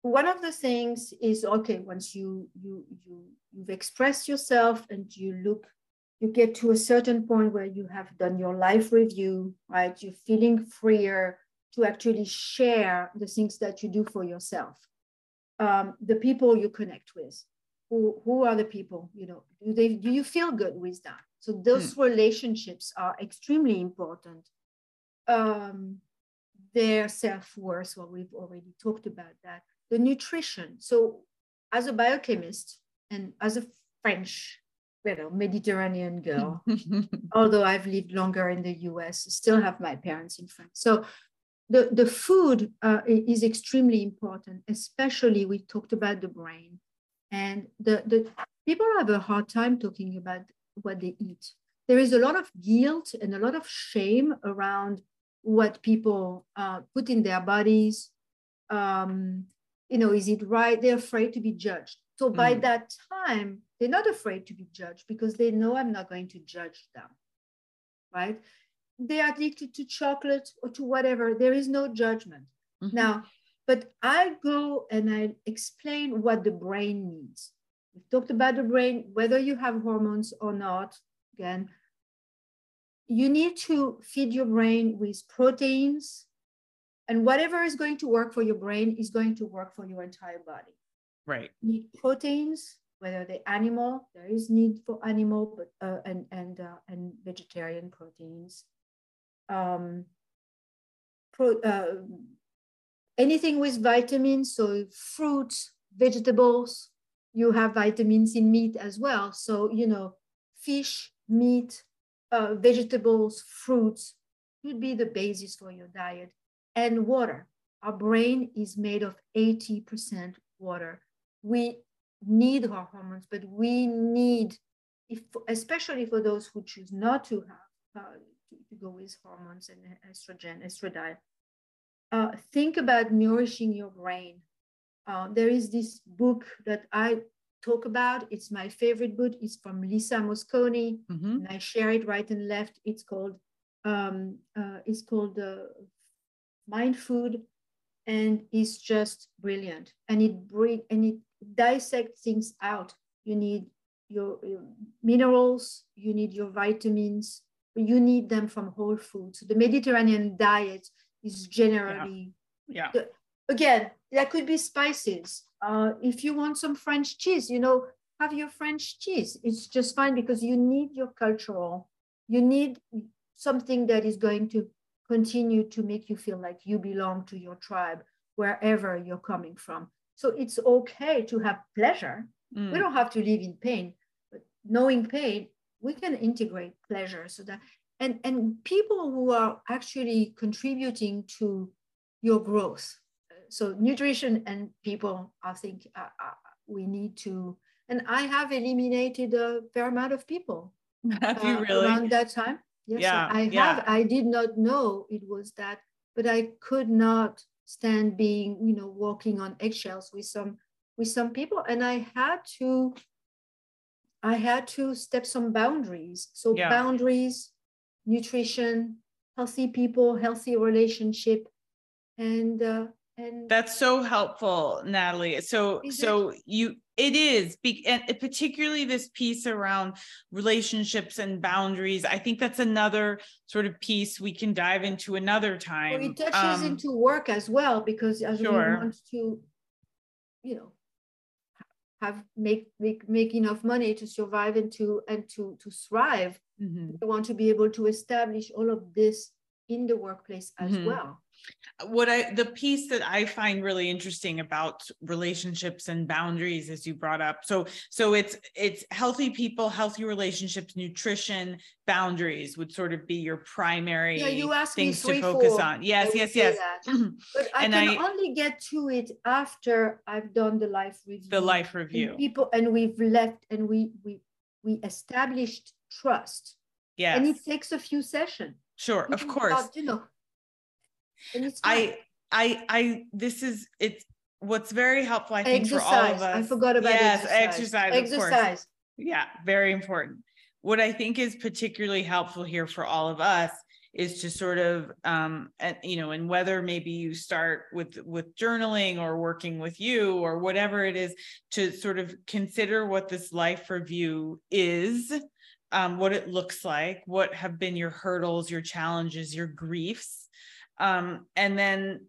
S3: one of the things is okay once you you you you've expressed yourself and you look you get to a certain point where you have done your life review right you're feeling freer to actually share the things that you do for yourself. Um, the people you connect with, who, who are the people, you know, do they do you feel good with that? So those mm. relationships are extremely important. Um, their self-worth, well, we've already talked about that. The nutrition. So as a biochemist and as a French you know, Mediterranean girl, although I've lived longer in the US, still have my parents in France. So the, the food uh, is extremely important, especially we talked about the brain. And the, the people have a hard time talking about what they eat. There is a lot of guilt and a lot of shame around what people uh, put in their bodies. Um, you know, is it right? They're afraid to be judged. So by mm. that time, they're not afraid to be judged because they know I'm not going to judge them, right? They are addicted to chocolate or to whatever. There is no judgment. Mm-hmm. Now, but I go and I explain what the brain needs. We've talked about the brain, whether you have hormones or not. Again, you need to feed your brain with proteins, and whatever is going to work for your brain is going to work for your entire body.
S2: Right.
S3: You need proteins, whether they're animal, there is need for animal, but uh, and and uh, and vegetarian proteins um, pro, uh, anything with vitamins, so fruits, vegetables, you have vitamins in meat as well. So, you know, fish, meat, uh, vegetables, fruits would be the basis for your diet. And water. Our brain is made of 80% water. We need our hormones, but we need, if, especially for those who choose not to have, uh, to go with hormones and estrogen, estradiol. Uh, think about nourishing your brain. Uh, there is this book that I talk about. It's my favorite book. It's from Lisa Mosconi, mm-hmm. and I share it right and left. It's called um, uh, it's called uh, Mind Food, and it's just brilliant. And it bring and it dissects things out. You need your, your minerals, you need your vitamins, you need them from whole foods. The Mediterranean diet is generally,
S2: yeah. yeah.
S3: again, there could be spices. Uh, if you want some French cheese, you know, have your French cheese. It's just fine because you need your cultural, you need something that is going to continue to make you feel like you belong to your tribe wherever you're coming from. So it's okay to have pleasure. Mm. We don't have to live in pain, but knowing pain we can integrate pleasure so that and and people who are actually contributing to your growth. So nutrition and people i think uh, uh, we need to and i have eliminated a fair amount of people
S2: have you uh, really?
S3: around that time. Yes
S2: yeah,
S3: i have.
S2: Yeah.
S3: i did not know it was that but i could not stand being you know walking on eggshells with some with some people. And i had to I had to step some boundaries. So yeah. boundaries, nutrition, healthy people, healthy relationship, and uh, and
S2: that's so helpful, Natalie. So so it? you it is and particularly this piece around relationships and boundaries. I think that's another sort of piece we can dive into another time.
S3: Well, it touches um, into work as well because as sure. we want to, you know, have make make make enough money to survive and to and to to thrive mm-hmm. we want to be able to establish all of this in the workplace as mm-hmm. well
S2: what i the piece that i find really interesting about relationships and boundaries as you brought up so so it's it's healthy people healthy relationships nutrition boundaries would sort of be your primary yeah, you asked things me to focus on. Yes yes yes.
S3: but i and can I, only get to it after i've done the life review.
S2: The life review.
S3: and people and we've left and we we we established trust.
S2: Yeah
S3: and it takes a few sessions.
S2: Sure of course.
S3: you know
S2: I, I, I, this is, it's what's very helpful, I think, exercise. for all of us.
S3: I forgot about
S2: yes,
S3: exercise.
S2: Exercise. Exercise. Yeah, very important. What I think is particularly helpful here for all of us is to sort of um and you know and whether maybe you start with with journaling or working with you or whatever it is to sort of consider what this life review is um what it looks like what have been your hurdles your challenges your griefs um, and then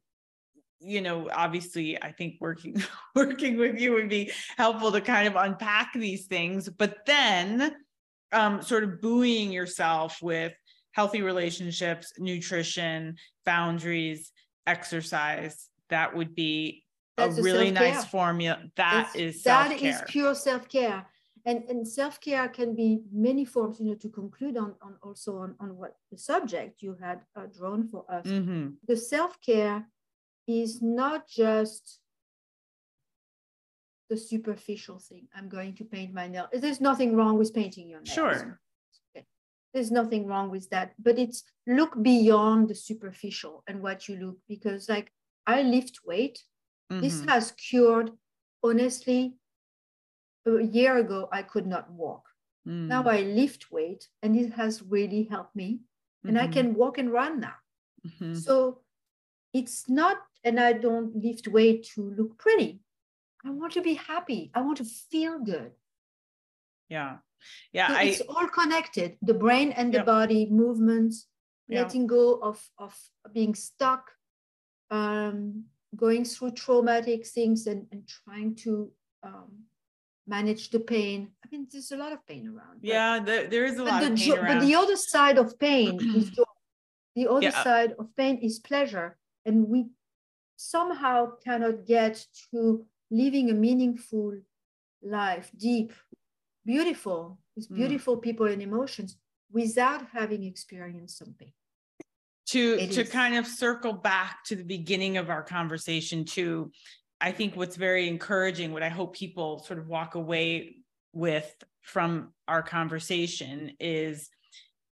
S2: you know obviously i think working working with you would be helpful to kind of unpack these things but then um, sort of buoying yourself with healthy relationships nutrition boundaries exercise that would be That's a really nice formula. That it's, is
S3: that is pure self-care and, and self-care can be many forms you know to conclude on, on also on, on what the subject you had uh, drawn for us mm-hmm. the self-care is not just the superficial thing i'm going to paint my nail there's nothing wrong with painting your nails
S2: sure
S3: okay. there's nothing wrong with that but it's look beyond the superficial and what you look because like i lift weight mm-hmm. this has cured honestly a year ago, I could not walk. Mm. Now I lift weight and it has really helped me. And mm-hmm. I can walk and run now. Mm-hmm. So it's not, and I don't lift weight to look pretty. I want to be happy. I want to feel good.
S2: Yeah. Yeah.
S3: So I, it's all connected the brain and the body, movements, letting go of, of being stuck, um, going through traumatic things and, and trying to um, manage the pain. I mean, there's a lot of pain around.
S2: Yeah, there, there is a lot of pain
S3: around. But the other side of pain is joy. The other yeah. side of pain is pleasure. And we somehow cannot get to living a meaningful life, deep, beautiful, with mm. beautiful mm. people and emotions without having experienced something.
S2: To, to kind of circle back to the beginning of our conversation to I think what's very encouraging, what I hope people sort of walk away with from our conversation is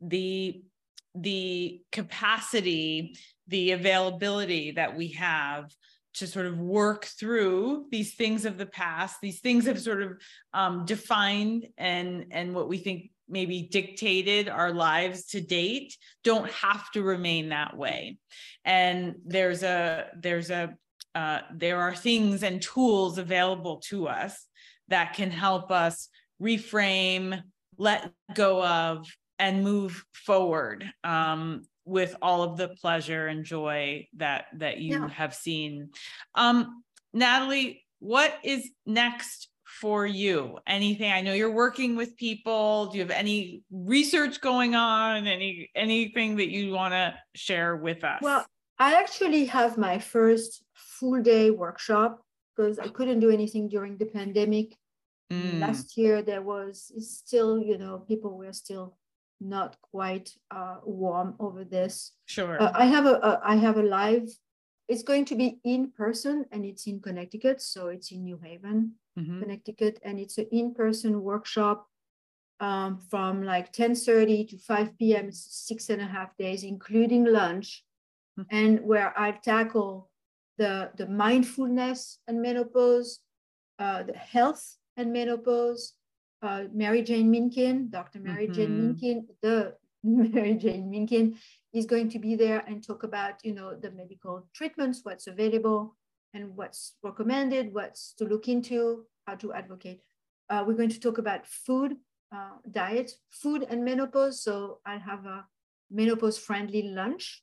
S2: the the capacity, the availability that we have to sort of work through these things of the past these things have sort of um, defined and and what we think maybe dictated our lives to date don't have to remain that way. And there's a there's a uh, there are things and tools available to us that can help us reframe, let go of, and move forward um, with all of the pleasure and joy that that you yeah. have seen. Um, Natalie, what is next for you? Anything? I know you're working with people. Do you have any research going on? Any anything that you want to share with us?
S3: Well, I actually have my first full day workshop because I couldn't do anything during the pandemic. Mm. Last year there was still, you know, people were still not quite uh, warm over this.
S2: Sure.
S3: Uh, I have a, a I have a live. It's going to be in person and it's in Connecticut, so it's in New Haven, mm-hmm. Connecticut, and it's an in-person workshop um, from like 10:30 to 5 p.m. Six and a half days, including lunch. And where I tackle the, the mindfulness and menopause, uh, the health and menopause. Uh, Mary Jane Minkin, Dr. Mary mm-hmm. Jane Minkin, the Mary Jane Minkin is going to be there and talk about, you know, the medical treatments, what's available and what's recommended, what's to look into, how to advocate. Uh, we're going to talk about food, uh, diet, food and menopause. So I'll have a menopause friendly lunch.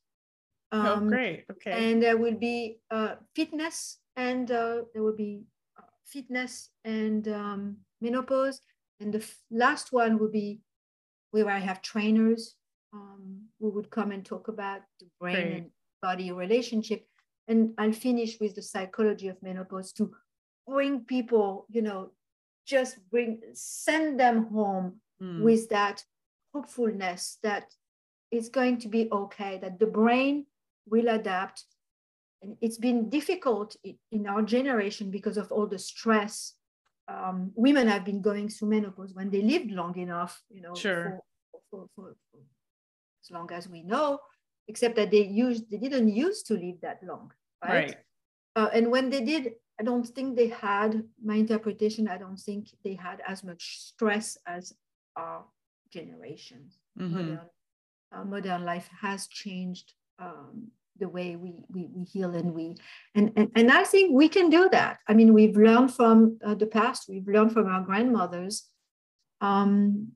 S2: Oh, um, oh, great. Okay.
S3: And there will be uh, fitness and uh, there will be uh, fitness and um, menopause. And the last one will be where I have trainers um, who would come and talk about the brain great. and body relationship. And I'll finish with the psychology of menopause to bring people, you know, just bring, send them home mm. with that hopefulness that it's going to be okay, that the brain will adapt. And it's been difficult in our generation because of all the stress. Um, women have been going through menopause when they lived long enough, you know,
S2: sure.
S3: for, for, for, as long as we know, except that they used they didn't used to live that long, right? right. Uh, and when they did, I don't think they had my interpretation. I don't think they had as much stress as our generation. Mm-hmm. Modern, uh, modern life has changed um, the way we, we, we heal and we and, and and I think we can do that. I mean, we've learned from uh, the past. We've learned from our grandmothers. Um,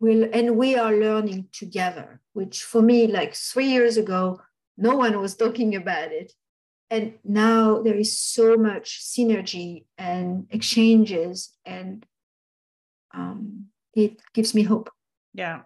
S3: we'll, and we are learning together. Which for me, like three years ago, no one was talking about it, and now there is so much synergy and exchanges, and um, it gives me hope.
S2: Yeah,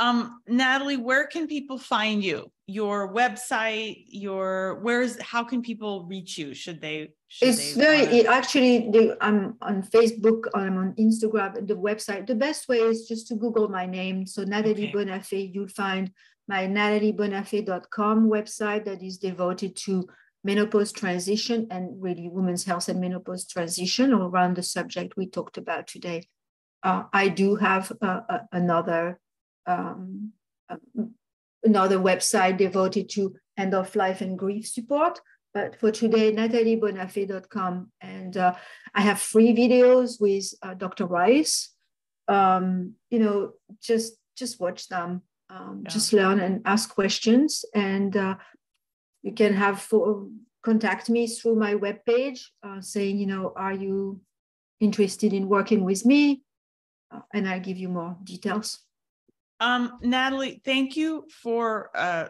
S2: um, Natalie, where can people find you? Your website, your where's how can people reach you? Should they? Should
S3: it's they very it actually. They, I'm on Facebook. I'm on Instagram. The website. The best way is just to Google my name. So Natalie okay. Bonafé. You'll find my nataliebonafé.com website that is devoted to menopause transition and really women's health and menopause transition around the subject we talked about today. Uh, I do have uh, uh, another um, um, another website devoted to end of life and grief support. But for today, nataliebonafé.com. And uh, I have free videos with uh, Dr. Rice. Um, you know, just just watch them, um, yeah. just learn and ask questions. And uh, you can have for, contact me through my webpage uh, saying, you know, are you interested in working with me? Uh, and I'll give you more details.
S2: Um, Natalie, thank you for uh,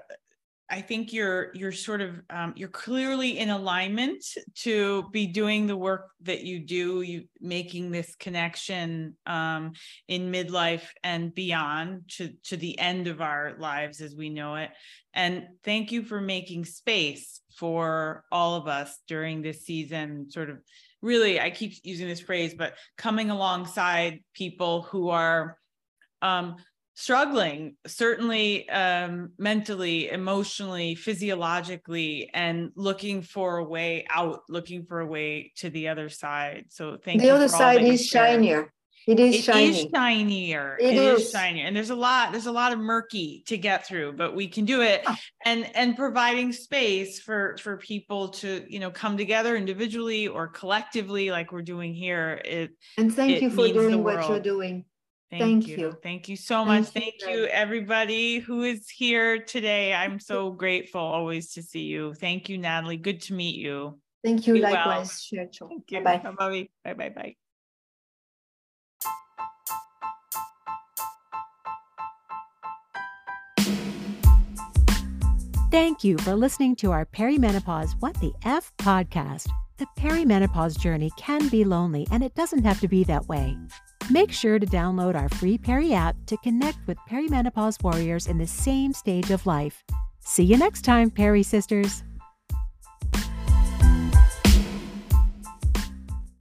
S2: I think you're you're sort of um, you're clearly in alignment to be doing the work that you do, you making this connection um, in midlife and beyond to to the end of our lives as we know it. And thank you for making space for all of us during this season. Sort of really, I keep using this phrase, but coming alongside people who are um, struggling certainly um, mentally emotionally physiologically and looking for a way out looking for a way to the other side so thank you.
S3: the
S2: you
S3: other side is shinier it is
S2: it shiny. is shinier it, it is. is. shinier and there's a lot there's a lot of murky to get through but we can do it and and providing space for for people to you know come together individually or collectively like we're doing here it
S3: and thank it you for doing what you're doing
S2: Thank, Thank you. you. Thank you so much. Thank, Thank you, everybody who is here today. I'm so grateful always to see you. Thank you, Natalie. Good to meet you.
S3: Thank you. Be likewise, well. Thank you. Bye bye.
S2: Bye bye. Bye.
S1: Thank you for listening to our Perimenopause What the F podcast. The perimenopause journey can be lonely, and it doesn't have to be that way. Make sure to download our free Peri app to connect with perimenopause warriors in the same stage of life. See you next time, Peri Sisters.